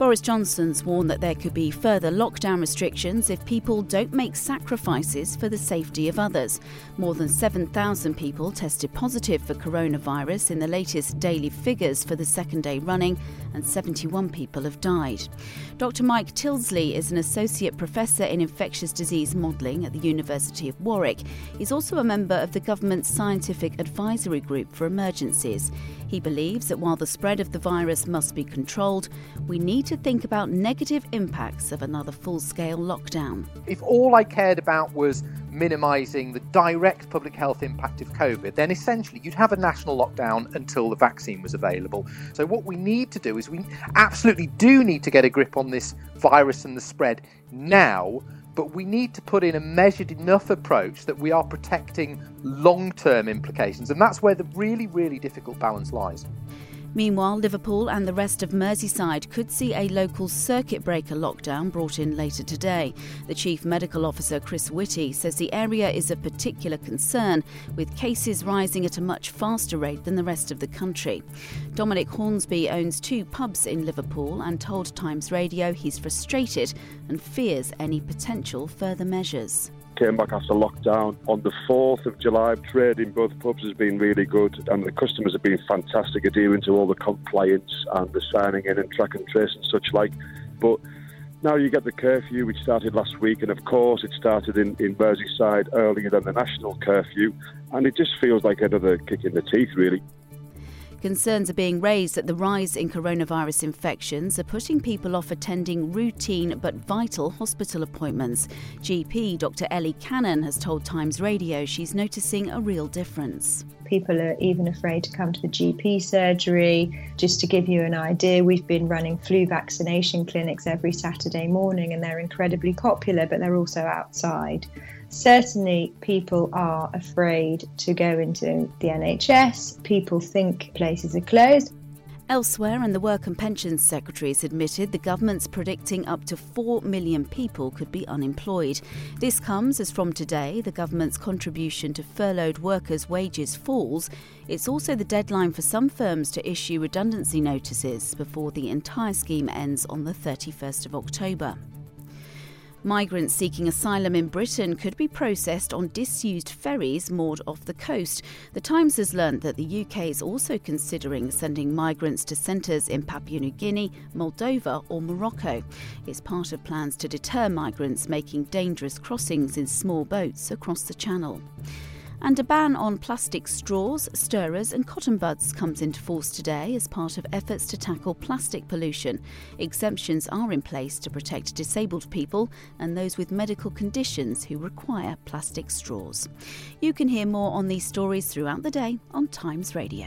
Boris Johnson's warned that there could be further lockdown restrictions if people don't make sacrifices for the safety of others. More than 7,000 people tested positive for coronavirus in the latest daily figures for the second day running, and 71 people have died. Dr. Mike Tildesley is an associate professor in infectious disease modelling at the University of Warwick. He's also a member of the government's scientific advisory group for emergencies. He believes that while the spread of the virus must be controlled, we need to think about negative impacts of another full scale lockdown. If all I cared about was minimising the direct public health impact of COVID, then essentially you'd have a national lockdown until the vaccine was available. So, what we need to do is we absolutely do need to get a grip on this virus and the spread now. But we need to put in a measured enough approach that we are protecting long term implications. And that's where the really, really difficult balance lies. Meanwhile, Liverpool and the rest of Merseyside could see a local circuit breaker lockdown brought in later today. The Chief Medical Officer, Chris Whitty, says the area is of particular concern, with cases rising at a much faster rate than the rest of the country. Dominic Hornsby owns two pubs in Liverpool and told Times Radio he's frustrated and fears any potential further measures came back after lockdown on the 4th of July. Trade in both pubs has been really good, and the customers have been fantastic adhering to all the compliance and the signing in and track and trace and such like. But now you get the curfew, which started last week, and of course it started in, in Merseyside earlier than the national curfew, and it just feels like another kick in the teeth, really. Concerns are being raised that the rise in coronavirus infections are putting people off attending routine but vital hospital appointments. GP Dr. Ellie Cannon has told Times Radio she's noticing a real difference. People are even afraid to come to the GP surgery. Just to give you an idea, we've been running flu vaccination clinics every Saturday morning and they're incredibly popular, but they're also outside certainly people are afraid to go into the NHS. People think places are closed. Elsewhere, and the Work and Pensions Secretary has admitted the government's predicting up to 4 million people could be unemployed. This comes as from today the government's contribution to furloughed workers' wages falls. It's also the deadline for some firms to issue redundancy notices before the entire scheme ends on the 31st of October. Migrants seeking asylum in Britain could be processed on disused ferries moored off the coast. The Times has learnt that the UK is also considering sending migrants to centres in Papua New Guinea, Moldova, or Morocco. It's part of plans to deter migrants making dangerous crossings in small boats across the Channel. And a ban on plastic straws, stirrers, and cotton buds comes into force today as part of efforts to tackle plastic pollution. Exemptions are in place to protect disabled people and those with medical conditions who require plastic straws. You can hear more on these stories throughout the day on Times Radio.